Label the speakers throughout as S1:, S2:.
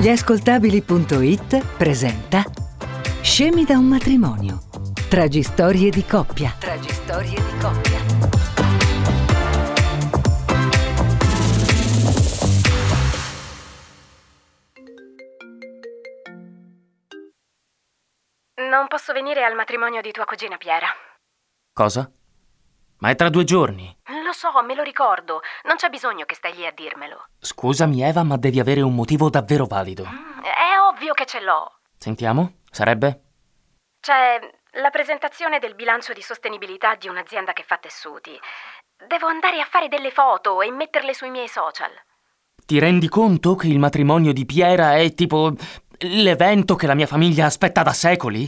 S1: Gliascoltabili.it presenta Scemi da un matrimonio. Tragistorie di coppia. Tragistorie di coppia.
S2: Non posso venire al matrimonio di tua cugina Piera.
S3: Cosa? Ma è tra due giorni.
S2: Lo so, me lo ricordo. Non c'è bisogno che stai lì a dirmelo.
S3: Scusami Eva, ma devi avere un motivo davvero valido.
S2: Mm, È ovvio che ce l'ho.
S3: Sentiamo? Sarebbe?
S2: C'è la presentazione del bilancio di sostenibilità di un'azienda che fa tessuti. Devo andare a fare delle foto e metterle sui miei social.
S3: Ti rendi conto che il matrimonio di Piera è tipo l'evento che la mia famiglia aspetta da secoli?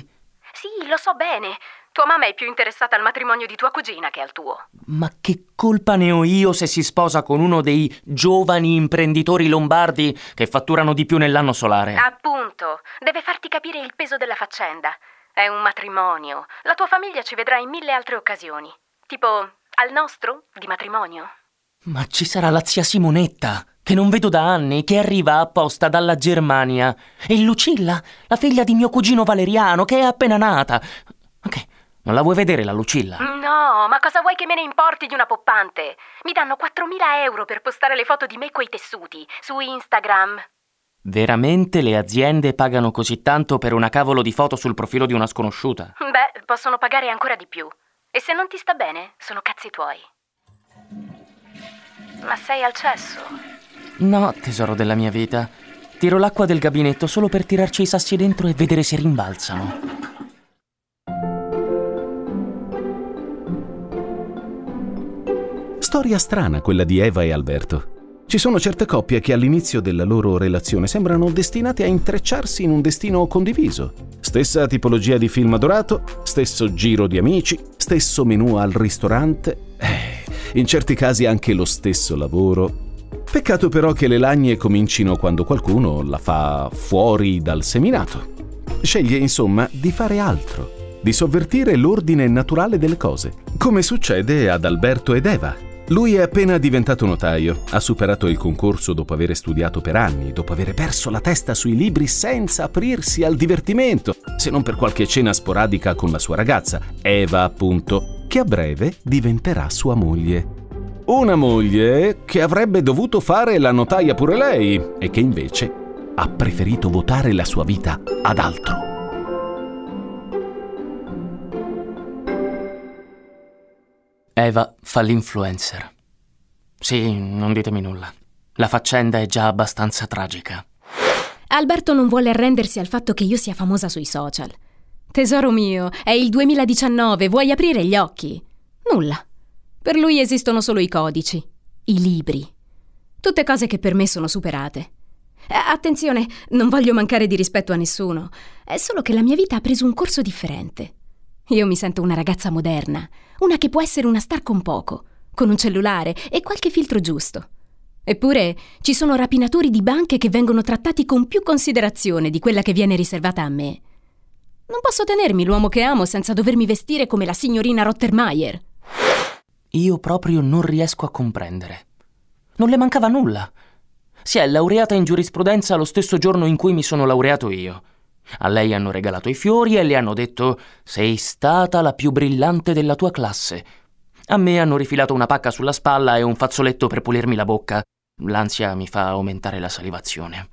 S2: Sì, lo so bene. Tua mamma è più interessata al matrimonio di tua cugina che al tuo.
S3: Ma che colpa ne ho io se si sposa con uno dei giovani imprenditori lombardi che fatturano di più nell'anno solare?
S2: Appunto, deve farti capire il peso della faccenda. È un matrimonio. La tua famiglia ci vedrà in mille altre occasioni. Tipo al nostro di matrimonio.
S3: Ma ci sarà la zia Simonetta, che non vedo da anni, che arriva apposta dalla Germania. E Lucilla, la figlia di mio cugino Valeriano, che è appena nata. Ok, non la vuoi vedere la Lucilla?
S2: No, ma cosa vuoi che me ne importi di una poppante? Mi danno 4.000 euro per postare le foto di me coi tessuti su Instagram.
S3: Veramente le aziende pagano così tanto per una cavolo di foto sul profilo di una sconosciuta?
S2: Beh, possono pagare ancora di più. E se non ti sta bene, sono cazzi tuoi. Ma sei al cesso?
S3: No, tesoro della mia vita. Tiro l'acqua del gabinetto solo per tirarci i sassi dentro e vedere se rimbalzano.
S4: Storia strana quella di Eva e Alberto. Ci sono certe coppie che all'inizio della loro relazione sembrano destinate a intrecciarsi in un destino condiviso. Stessa tipologia di film adorato, stesso giro di amici, stesso menù al ristorante, eh, in certi casi anche lo stesso lavoro. Peccato però che le lagne comincino quando qualcuno la fa fuori dal seminato. Sceglie insomma di fare altro, di sovvertire l'ordine naturale delle cose, come succede ad Alberto ed Eva. Lui è appena diventato notaio, ha superato il concorso dopo aver studiato per anni, dopo aver perso la testa sui libri senza aprirsi al divertimento, se non per qualche cena sporadica con la sua ragazza, Eva appunto, che a breve diventerà sua moglie. Una moglie che avrebbe dovuto fare la notaia pure lei e che invece ha preferito votare la sua vita ad altro.
S3: Eva fa l'influencer. Sì, non ditemi nulla. La faccenda è già abbastanza tragica.
S5: Alberto non vuole arrendersi al fatto che io sia famosa sui social. Tesoro mio, è il 2019, vuoi aprire gli occhi? Nulla. Per lui esistono solo i codici, i libri. Tutte cose che per me sono superate. Eh, attenzione, non voglio mancare di rispetto a nessuno, è solo che la mia vita ha preso un corso differente. Io mi sento una ragazza moderna, una che può essere una star con poco, con un cellulare e qualche filtro giusto. Eppure ci sono rapinatori di banche che vengono trattati con più considerazione di quella che viene riservata a me. Non posso tenermi l'uomo che amo senza dovermi vestire come la signorina Rottermeier.
S3: Io proprio non riesco a comprendere. Non le mancava nulla. Si è laureata in giurisprudenza lo stesso giorno in cui mi sono laureato io. A lei hanno regalato i fiori e le hanno detto sei stata la più brillante della tua classe. A me hanno rifilato una pacca sulla spalla e un fazzoletto per pulirmi la bocca. L'ansia mi fa aumentare la salivazione.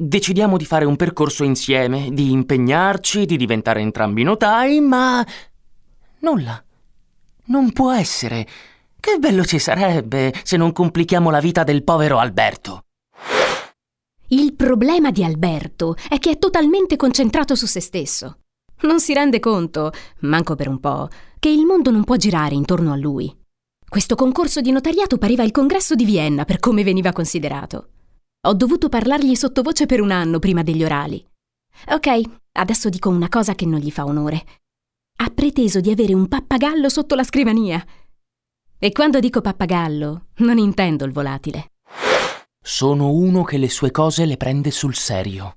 S3: Decidiamo di fare un percorso insieme, di impegnarci, di diventare entrambi notai, ma... nulla. Non può essere. Che bello ci sarebbe se non complichiamo la vita del povero Alberto.
S5: Il problema di Alberto è che è totalmente concentrato su se stesso. Non si rende conto, manco per un po', che il mondo non può girare intorno a lui. Questo concorso di notariato pareva il congresso di Vienna per come veniva considerato. Ho dovuto parlargli sottovoce per un anno prima degli orali. Ok, adesso dico una cosa che non gli fa onore. Ha preteso di avere un pappagallo sotto la scrivania. E quando dico pappagallo, non intendo il volatile.
S3: Sono uno che le sue cose le prende sul serio.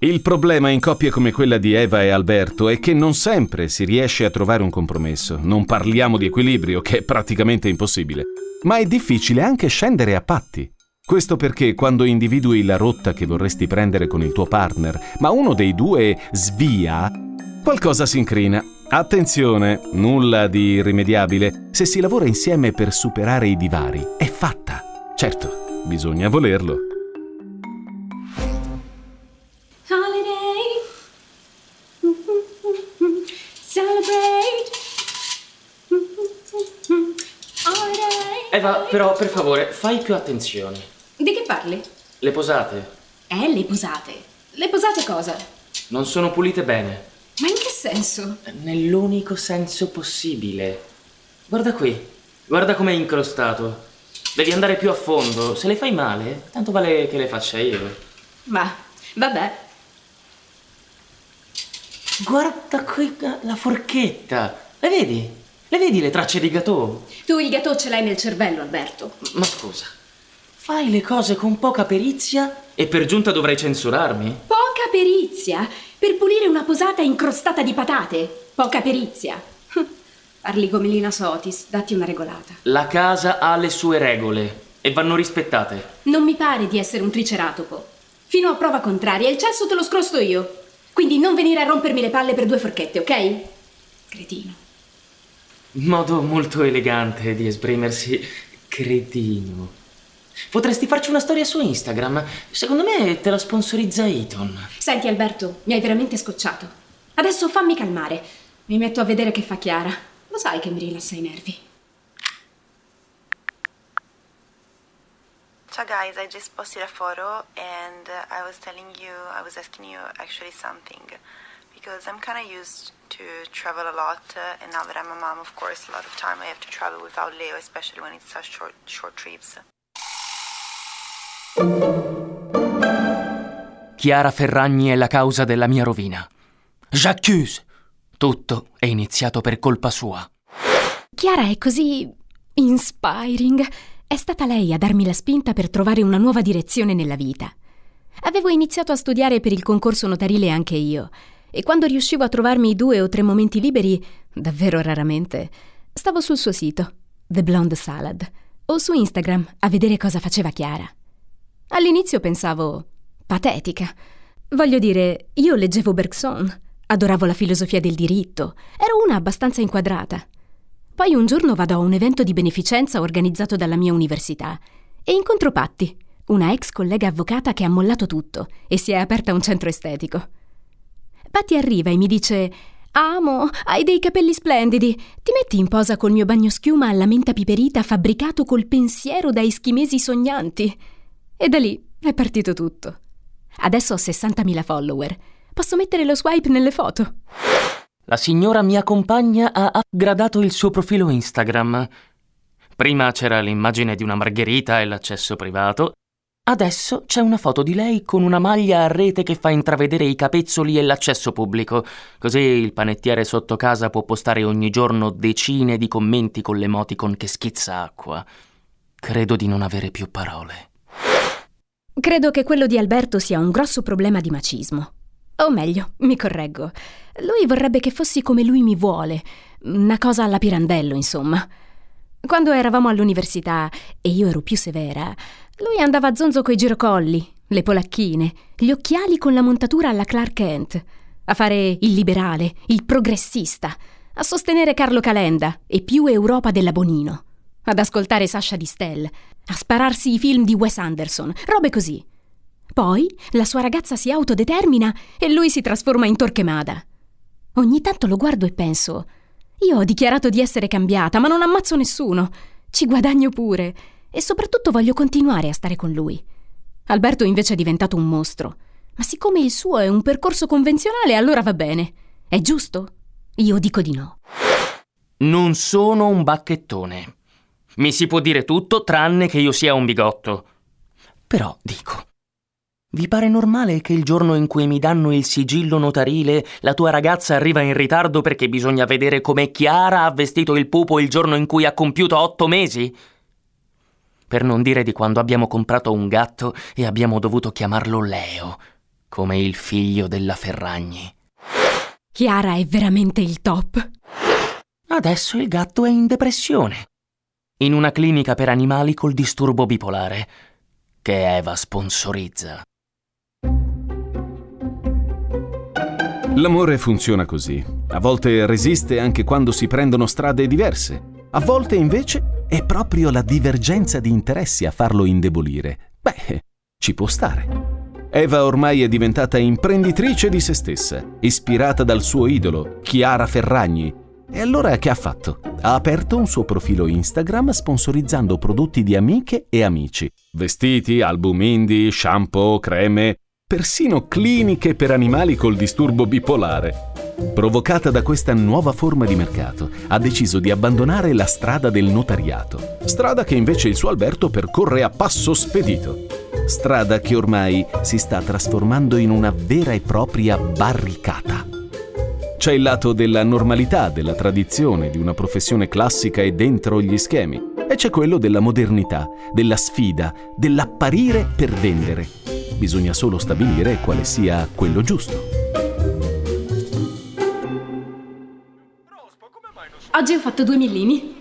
S4: Il problema in coppie come quella di Eva e Alberto è che non sempre si riesce a trovare un compromesso. Non parliamo di equilibrio, che è praticamente impossibile. Ma è difficile anche scendere a patti. Questo perché quando individui la rotta che vorresti prendere con il tuo partner, ma uno dei due svia, qualcosa si incrina. Attenzione, nulla di irrimediabile. Se si lavora insieme per superare i divari, è fatta. Certo, bisogna volerlo.
S5: Holiday. Celebrate. Holiday.
S3: Eva, però per favore, fai più attenzione.
S5: Di che parli?
S3: Le posate
S5: Eh, le posate. Le posate cosa?
S3: non sono pulite bene.
S5: Senso?
S3: Nell'unico senso possibile. Guarda qui, guarda com'è incrostato. Devi andare più a fondo. Se le fai male, tanto vale che le faccia io.
S5: Ma, vabbè.
S3: Guarda qui la forchetta. Le vedi? Le vedi le tracce di gâteau?
S5: Tu il gatò ce l'hai nel cervello, Alberto.
S3: Ma scusa, fai le cose con poca perizia e per giunta dovrai censurarmi?
S5: Poca perizia per pulire una posata incrostata di patate. Poca perizia. Parli come Lina Sotis, datti una regolata.
S3: La casa ha le sue regole e vanno rispettate.
S5: Non mi pare di essere un triceratopo. Fino a prova contraria, il cesso te lo scrosto io. Quindi non venire a rompermi le palle per due forchette, ok? Cretino.
S3: Modo molto elegante di esprimersi, cretino. Potresti farci una storia su Instagram. Secondo me te la sponsorizza Eton.
S5: Senti Alberto, mi hai veramente scocciato. Adesso fammi calmare. Mi metto a vedere che fa Chiara. Lo sai che mi rilassa i nervi.
S6: Ciao guys, I just posted a photo and I was telling you, I was asking you actually something because I'm kind of used to travel a lot uh, and now that I'm a mom, of course, a lot of time I have to travel without Leo, especially when it's such short, short trips.
S3: Chiara Ferragni è la causa della mia rovina. J'accuse! Tutto è iniziato per colpa sua.
S5: Chiara è così inspiring. È stata lei a darmi la spinta per trovare una nuova direzione nella vita. Avevo iniziato a studiare per il concorso notarile anche io, e quando riuscivo a trovarmi due o tre momenti liberi, davvero raramente, stavo sul suo sito, The Blonde Salad, o su Instagram a vedere cosa faceva Chiara. All'inizio pensavo patetica. Voglio dire, io leggevo Bergson, adoravo la filosofia del diritto, ero una abbastanza inquadrata. Poi un giorno vado a un evento di beneficenza organizzato dalla mia università e incontro Patti, una ex collega avvocata che ha mollato tutto e si è aperta un centro estetico. Patti arriva e mi dice: Amo, hai dei capelli splendidi. Ti metti in posa col mio bagno schiuma alla menta piperita fabbricato col pensiero da eschimesi sognanti. E da lì è partito tutto. Adesso ho 60.000 follower. Posso mettere lo swipe nelle foto.
S3: La signora mia compagna ha upgradato il suo profilo Instagram. Prima c'era l'immagine di una margherita e l'accesso privato. Adesso c'è una foto di lei con una maglia a rete che fa intravedere i capezzoli e l'accesso pubblico. Così il panettiere sotto casa può postare ogni giorno decine di commenti con l'emoticon che schizza acqua. Credo di non avere più parole.
S5: Credo che quello di Alberto sia un grosso problema di macismo. O meglio, mi correggo. Lui vorrebbe che fossi come lui mi vuole. Una cosa alla Pirandello, insomma. Quando eravamo all'università e io ero più severa, lui andava a zonzo coi girocolli, le polacchine, gli occhiali con la montatura alla Clark Kent, a fare il liberale, il progressista, a sostenere Carlo Calenda e più Europa della Bonino, ad ascoltare Sasha Distel, a spararsi i film di Wes Anderson, robe così. Poi la sua ragazza si autodetermina e lui si trasforma in Torquemada. Ogni tanto lo guardo e penso: io ho dichiarato di essere cambiata, ma non ammazzo nessuno. Ci guadagno pure. E soprattutto voglio continuare a stare con lui. Alberto invece è diventato un mostro. Ma siccome il suo è un percorso convenzionale, allora va bene. È giusto? Io dico di no.
S3: Non sono un bacchettone. Mi si può dire tutto tranne che io sia un bigotto. Però dico, vi pare normale che il giorno in cui mi danno il sigillo notarile la tua ragazza arriva in ritardo perché bisogna vedere come Chiara ha vestito il pupo il giorno in cui ha compiuto otto mesi? Per non dire di quando abbiamo comprato un gatto e abbiamo dovuto chiamarlo Leo, come il figlio della Ferragni.
S5: Chiara è veramente il top.
S3: Adesso il gatto è in depressione. In una clinica per animali col disturbo bipolare. che Eva sponsorizza.
S4: L'amore funziona così. A volte resiste anche quando si prendono strade diverse. A volte invece è proprio la divergenza di interessi a farlo indebolire. Beh, ci può stare. Eva ormai è diventata imprenditrice di se stessa, ispirata dal suo idolo, Chiara Ferragni. E allora che ha fatto? Ha aperto un suo profilo Instagram sponsorizzando prodotti di amiche e amici. Vestiti, album indie, shampoo, creme, persino cliniche per animali col disturbo bipolare. Provocata da questa nuova forma di mercato, ha deciso di abbandonare la strada del notariato, strada che invece il suo Alberto percorre a passo spedito. Strada che ormai si sta trasformando in una vera e propria barricata. C'è il lato della normalità, della tradizione, di una professione classica e dentro gli schemi, e c'è quello della modernità, della sfida, dell'apparire per vendere. Bisogna solo stabilire quale sia quello giusto.
S5: Oggi ho fatto due millini.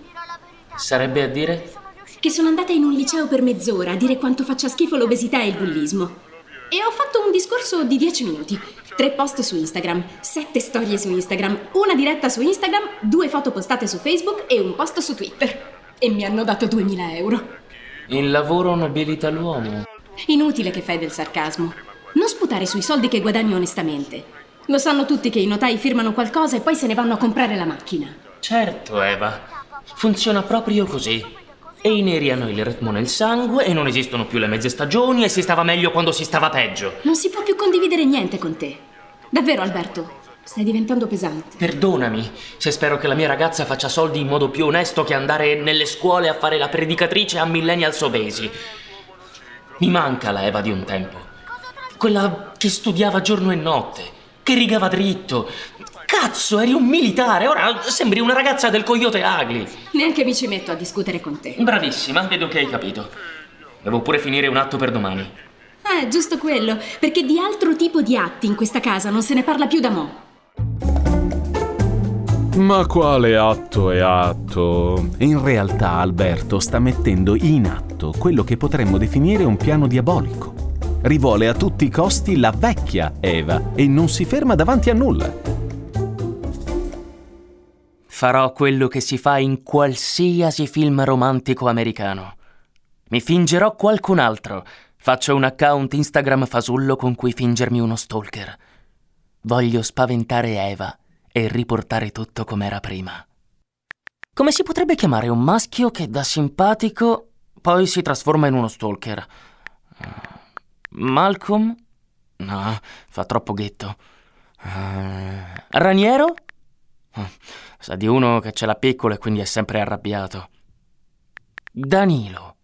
S3: Sarebbe a dire?
S5: Che sono andata in un liceo per mezz'ora a dire quanto faccia schifo l'obesità e il bullismo. E ho fatto un discorso di dieci minuti. Tre post su Instagram, sette storie su Instagram, una diretta su Instagram, due foto postate su Facebook e un post su Twitter. E mi hanno dato 2000 euro.
S3: Il lavoro nobilita l'uomo.
S5: Inutile che fai del sarcasmo. Non sputare sui soldi che guadagni onestamente. Lo sanno tutti che i notai firmano qualcosa e poi se ne vanno a comprare la macchina.
S3: Certo, Eva. Funziona proprio così. E i neri hanno il ritmo nel sangue e non esistono più le mezze stagioni e si stava meglio quando si stava peggio.
S5: Non si può più condividere niente con te. Davvero, Alberto? Stai diventando pesante.
S3: Perdonami se spero che la mia ragazza faccia soldi in modo più onesto che andare nelle scuole a fare la predicatrice a millennials obesi. Mi manca la Eva di un tempo. Quella che studiava giorno e notte, che rigava dritto. Cazzo, eri un militare, ora sembri una ragazza del coyote Agli.
S5: Neanche mi ci metto a discutere con te.
S3: Bravissima, vedo che hai capito. Devo pure finire un atto per domani.
S5: Ah, giusto quello, perché di altro tipo di atti in questa casa non se ne parla più da mo'.
S4: Ma quale atto è atto? In realtà Alberto sta mettendo in atto quello che potremmo definire un piano diabolico. Rivuole a tutti i costi la vecchia Eva e non si ferma davanti a nulla.
S3: Farò quello che si fa in qualsiasi film romantico americano. Mi fingerò qualcun altro. Faccio un account Instagram fasullo con cui fingermi uno stalker. Voglio spaventare Eva e riportare tutto com'era prima. Come si potrebbe chiamare un maschio che da simpatico poi si trasforma in uno stalker? Malcolm? No, fa troppo ghetto. Uh, Raniero? Sa di uno che ce l'ha piccolo e quindi è sempre arrabbiato. Danilo?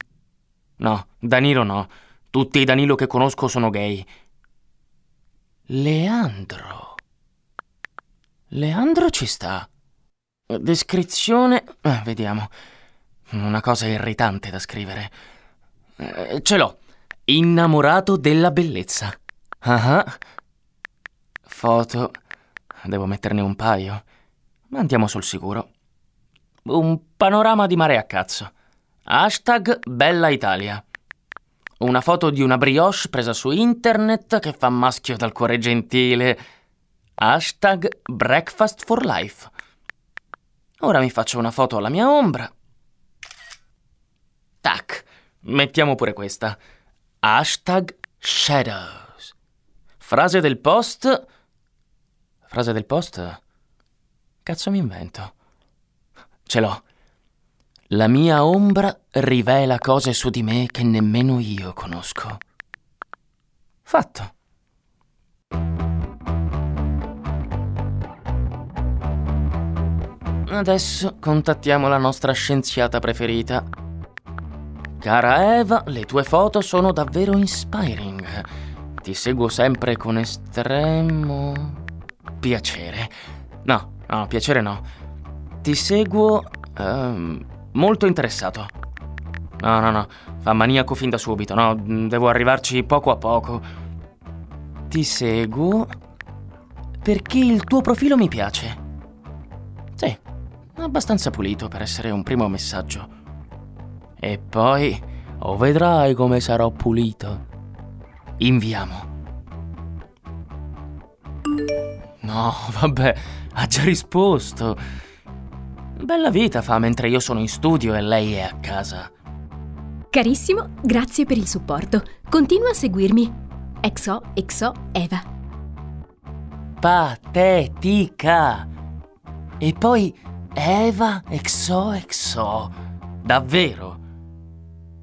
S3: No, Danilo no. Tutti i Danilo che conosco sono gay. Leandro. Leandro ci sta. Descrizione. Eh, vediamo. Una cosa irritante da scrivere. Eh, ce l'ho. Innamorato della bellezza. Ah. Foto. Devo metterne un paio. Ma andiamo sul sicuro. Un panorama di mare a cazzo. Hashtag Bella Italia. Una foto di una brioche presa su internet che fa maschio dal cuore gentile. Hashtag Breakfast for Life. Ora mi faccio una foto alla mia ombra. Tac, mettiamo pure questa. Hashtag Shadows. Frase del post. Frase del post? Cazzo mi invento. Ce l'ho. La mia ombra rivela cose su di me che nemmeno io conosco. Fatto. Adesso contattiamo la nostra scienziata preferita. Cara Eva, le tue foto sono davvero inspiring. Ti seguo sempre con estremo piacere. No, no, piacere no. Ti seguo um, molto interessato. No, no, no, fa maniaco fin da subito, no, devo arrivarci poco a poco. Ti seguo perché il tuo profilo mi piace. Sì, abbastanza pulito per essere un primo messaggio. E poi Oh, vedrai come sarò pulito. Inviamo. No, vabbè, ha già risposto. Bella vita fa mentre io sono in studio e lei è a casa.
S5: Carissimo, grazie per il supporto. Continua a seguirmi. XO, XO, Eva.
S3: Patetica. E poi Eva, XO, XO. Davvero?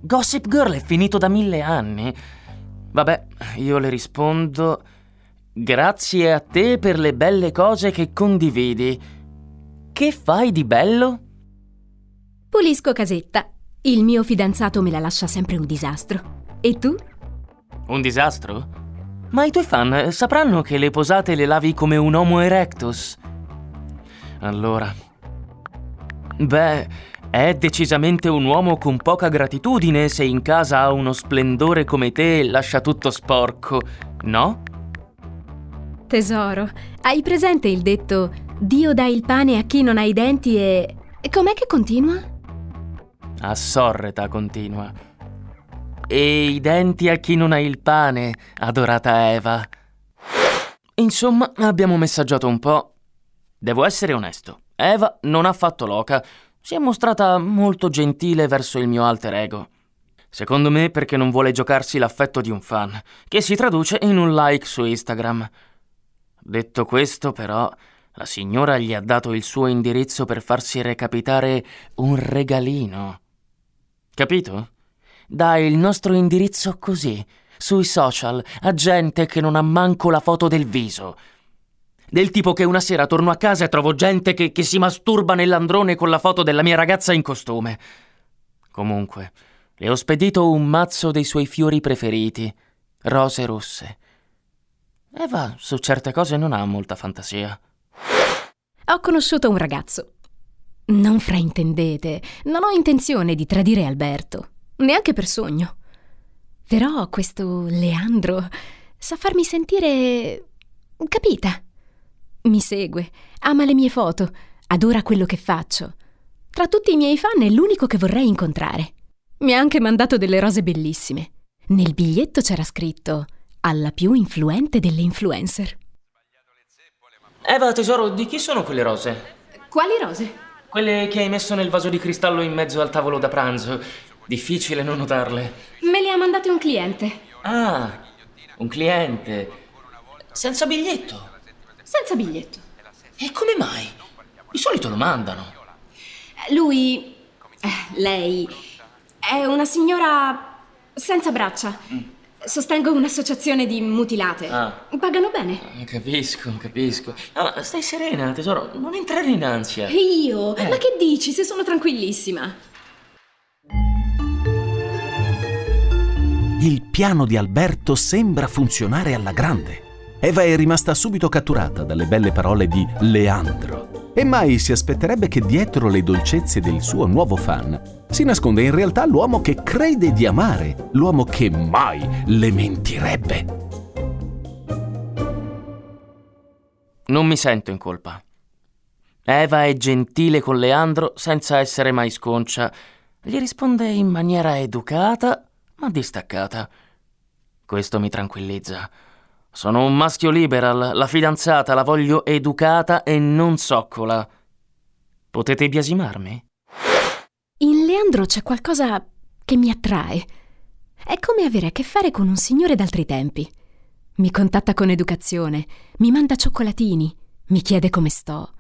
S3: Gossip Girl è finito da mille anni. Vabbè, io le rispondo. Grazie a te per le belle cose che condividi. Che fai di bello?
S5: Pulisco casetta. Il mio fidanzato me la lascia sempre un disastro. E tu?
S3: Un disastro? Ma i tuoi fan sapranno che le posate le lavi come un Homo erectus? Allora. Beh, è decisamente un uomo con poca gratitudine se in casa ha uno splendore come te e lascia tutto sporco, no?
S5: Tesoro, hai presente il detto Dio dà il pane a chi non ha i denti e... Com'è che continua?
S3: A sorreta continua. E i denti a chi non ha il pane, adorata Eva. Insomma, abbiamo messaggiato un po'. Devo essere onesto. Eva non ha fatto loca. Si è mostrata molto gentile verso il mio alter ego. Secondo me perché non vuole giocarsi l'affetto di un fan, che si traduce in un like su Instagram. Detto questo, però, la signora gli ha dato il suo indirizzo per farsi recapitare un regalino. Capito? Dai il nostro indirizzo così, sui social, a gente che non ha manco la foto del viso. Del tipo che una sera torno a casa e trovo gente che, che si masturba nell'androne con la foto della mia ragazza in costume. Comunque, le ho spedito un mazzo dei suoi fiori preferiti, rose rosse. Eva su certe cose non ha molta fantasia.
S5: Ho conosciuto un ragazzo. Non fraintendete, non ho intenzione di tradire Alberto, neanche per sogno. Però questo Leandro sa farmi sentire... capita. Mi segue, ama le mie foto, adora quello che faccio. Tra tutti i miei fan è l'unico che vorrei incontrare. Mi ha anche mandato delle rose bellissime. Nel biglietto c'era scritto alla più influente delle influencer.
S3: Eva, tesoro, di chi sono quelle rose?
S5: Quali rose?
S3: Quelle che hai messo nel vaso di cristallo in mezzo al tavolo da pranzo. Difficile non notarle.
S5: Me le ha mandate un cliente.
S3: Ah, un cliente. Senza biglietto.
S5: Senza biglietto.
S3: E come mai? Di solito lo mandano.
S5: Lui. eh, lei. È una signora senza braccia. Sostengo un'associazione di mutilate.
S3: Ah.
S5: Pagano bene.
S3: Capisco, capisco. No, ma stai serena, tesoro, non entrare in ansia.
S5: E io? Ma che dici se sono tranquillissima?
S4: Il piano di Alberto sembra funzionare alla grande. Eva è rimasta subito catturata dalle belle parole di Leandro. E mai si aspetterebbe che dietro le dolcezze del suo nuovo fan si nasconde in realtà l'uomo che crede di amare, l'uomo che mai le mentirebbe.
S3: Non mi sento in colpa. Eva è gentile con Leandro senza essere mai sconcia. Gli risponde in maniera educata ma distaccata. Questo mi tranquillizza. Sono un maschio liberal, la fidanzata la voglio educata e non zoccola. Potete biasimarmi?
S5: In Leandro c'è qualcosa che mi attrae. È come avere a che fare con un signore d'altri tempi. Mi contatta con educazione, mi manda cioccolatini, mi chiede come sto.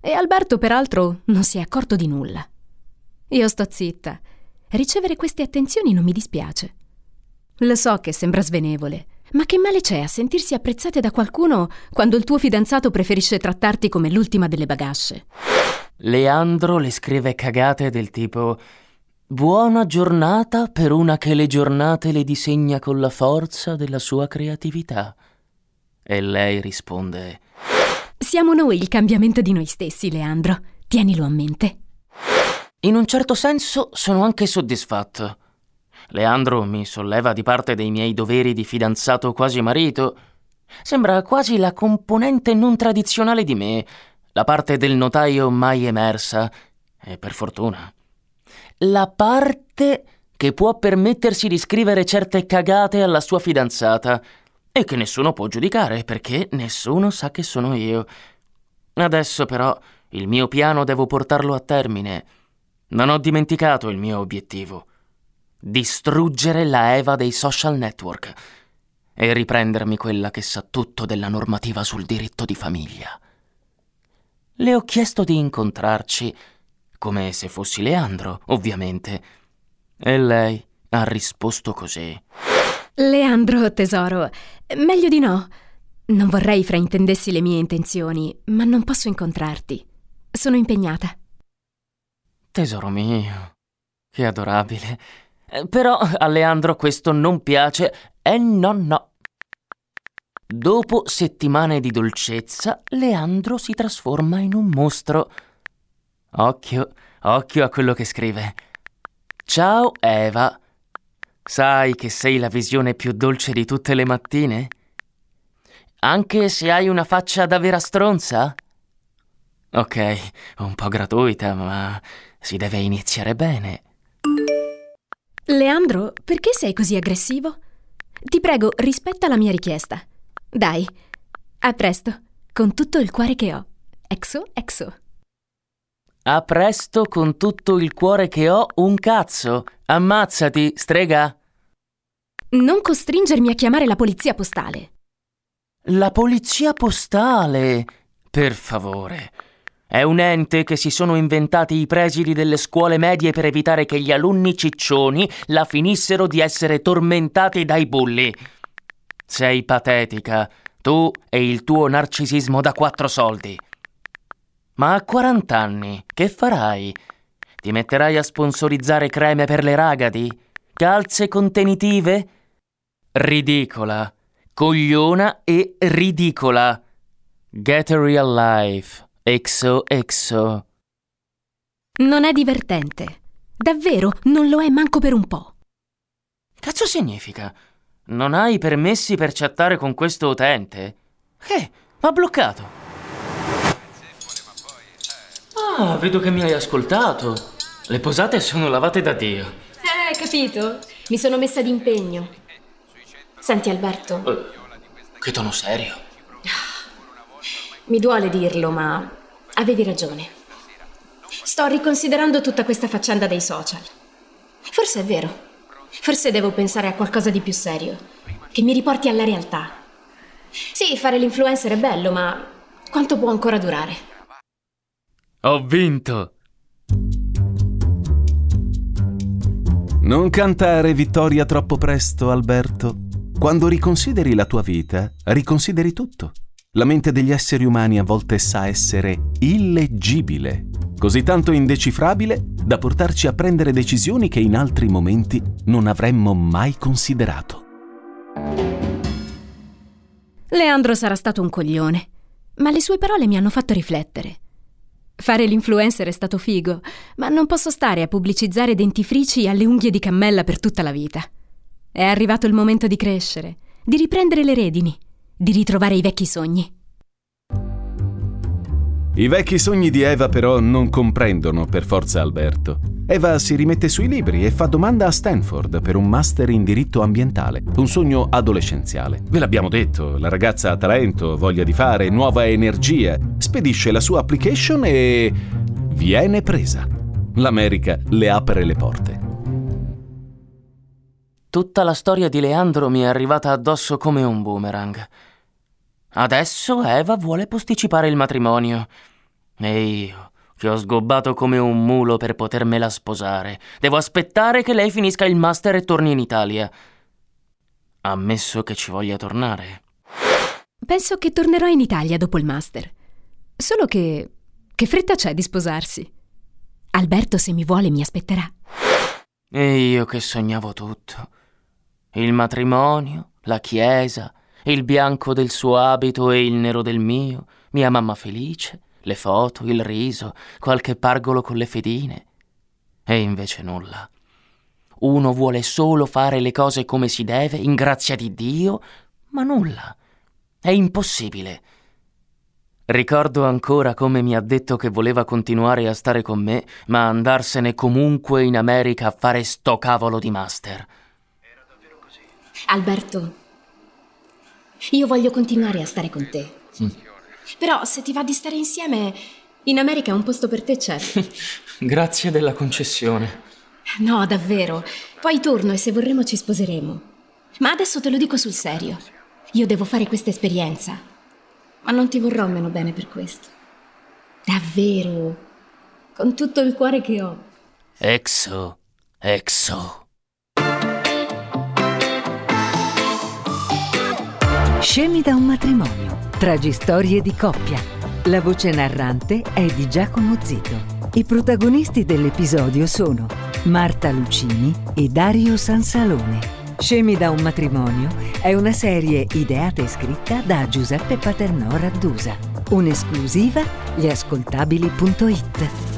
S5: E Alberto, peraltro, non si è accorto di nulla. Io sto zitta. Ricevere queste attenzioni non mi dispiace. Lo so che sembra svenevole, ma che male c'è a sentirsi apprezzate da qualcuno quando il tuo fidanzato preferisce trattarti come l'ultima delle bagasce?
S3: Leandro le scrive cagate del tipo Buona giornata per una che le giornate le disegna con la forza della sua creatività. E lei risponde
S5: Siamo noi il cambiamento di noi stessi, Leandro. Tienilo a mente.
S3: In un certo senso sono anche soddisfatto. Leandro mi solleva di parte dei miei doveri di fidanzato quasi marito. Sembra quasi la componente non tradizionale di me, la parte del notaio mai emersa, e per fortuna. La parte che può permettersi di scrivere certe cagate alla sua fidanzata e che nessuno può giudicare perché nessuno sa che sono io. Adesso però il mio piano devo portarlo a termine. Non ho dimenticato il mio obiettivo. Distruggere la Eva dei social network e riprendermi quella che sa tutto della normativa sul diritto di famiglia. Le ho chiesto di incontrarci, come se fossi Leandro, ovviamente, e lei ha risposto così.
S5: Leandro, tesoro, meglio di no. Non vorrei fraintendessi le mie intenzioni, ma non posso incontrarti. Sono impegnata.
S3: Tesoro mio, che adorabile. Eh, però a Leandro questo non piace e no, no. Dopo settimane di dolcezza, Leandro si trasforma in un mostro. Occhio, occhio a quello che scrive. Ciao Eva. Sai che sei la visione più dolce di tutte le mattine? Anche se hai una faccia da vera stronza? Ok, un po' gratuita, ma si deve iniziare bene.
S5: Leandro, perché sei così aggressivo? Ti prego, rispetta la mia richiesta. Dai, a presto, con tutto il cuore che ho. Exo, exo.
S3: A presto con tutto il cuore che ho un cazzo. Ammazzati, strega.
S5: Non costringermi a chiamare la polizia postale.
S3: La polizia postale. Per favore. È un ente che si sono inventati i presidi delle scuole medie per evitare che gli alunni ciccioni la finissero di essere tormentati dai bulli. Sei patetica, tu e il tuo narcisismo da quattro soldi. Ma a 40 anni che farai? Ti metterai a sponsorizzare creme per le ragadi? Calze contenitive? Ridicola, cogliona e ridicola. Get a real life. Exo, exo.
S5: Non è divertente. Davvero, non lo è manco per un po'.
S3: Cazzo significa? Non hai permessi per chattare con questo utente? Che? M'ha bloccato. Ah, vedo che mi hai ascoltato. Le posate sono lavate da Dio.
S5: Eh, capito? Mi sono messa d'impegno. Senti Alberto.
S3: Eh, che tono serio.
S5: Mi duole dirlo, ma avevi ragione. Sto riconsiderando tutta questa faccenda dei social. Forse è vero. Forse devo pensare a qualcosa di più serio, che mi riporti alla realtà. Sì, fare l'influencer è bello, ma quanto può ancora durare?
S3: Ho vinto!
S4: Non cantare vittoria troppo presto, Alberto. Quando riconsideri la tua vita, riconsideri tutto. La mente degli esseri umani a volte sa essere illeggibile, così tanto indecifrabile da portarci a prendere decisioni che in altri momenti non avremmo mai considerato.
S5: Leandro sarà stato un coglione, ma le sue parole mi hanno fatto riflettere. Fare l'influencer è stato figo, ma non posso stare a pubblicizzare dentifrici alle unghie di cammella per tutta la vita. È arrivato il momento di crescere, di riprendere le redini di ritrovare i vecchi sogni.
S4: I vecchi sogni di Eva però non comprendono per forza Alberto. Eva si rimette sui libri e fa domanda a Stanford per un master in diritto ambientale, un sogno adolescenziale. Ve l'abbiamo detto, la ragazza ha talento, voglia di fare, nuova energia, spedisce la sua application e viene presa. L'America le apre le porte.
S3: Tutta la storia di Leandro mi è arrivata addosso come un boomerang. Adesso Eva vuole posticipare il matrimonio. E io, che ho sgobbato come un mulo per potermela sposare, devo aspettare che lei finisca il master e torni in Italia. Ammesso che ci voglia tornare.
S5: Penso che tornerò in Italia dopo il master. Solo che... che fretta c'è di sposarsi? Alberto, se mi vuole, mi aspetterà.
S3: E io che sognavo tutto. Il matrimonio, la chiesa, il bianco del suo abito e il nero del mio, mia mamma felice, le foto, il riso, qualche pargolo con le fedine. E invece nulla. Uno vuole solo fare le cose come si deve, in grazia di Dio, ma nulla. È impossibile. Ricordo ancora come mi ha detto che voleva continuare a stare con me, ma andarsene comunque in America a fare sto cavolo di master.
S5: Alberto, io voglio continuare a stare con te.
S3: Mm.
S5: Però se ti va di stare insieme, in America un posto per te c'è.
S3: Grazie della concessione.
S5: No, davvero. Poi torno e se vorremmo ci sposeremo. Ma adesso te lo dico sul serio. Io devo fare questa esperienza. Ma non ti vorrò meno bene per questo. Davvero. Con tutto il cuore che ho.
S3: Exo, exo.
S1: Scemi da un matrimonio. Tragistorie di coppia. La voce narrante è di Giacomo Zito. I protagonisti dell'episodio sono Marta Lucini e Dario Sansalone. Scemi da un matrimonio è una serie ideata e scritta da Giuseppe Paternò Raddusa. Un'esclusiva gliascoltabili.it.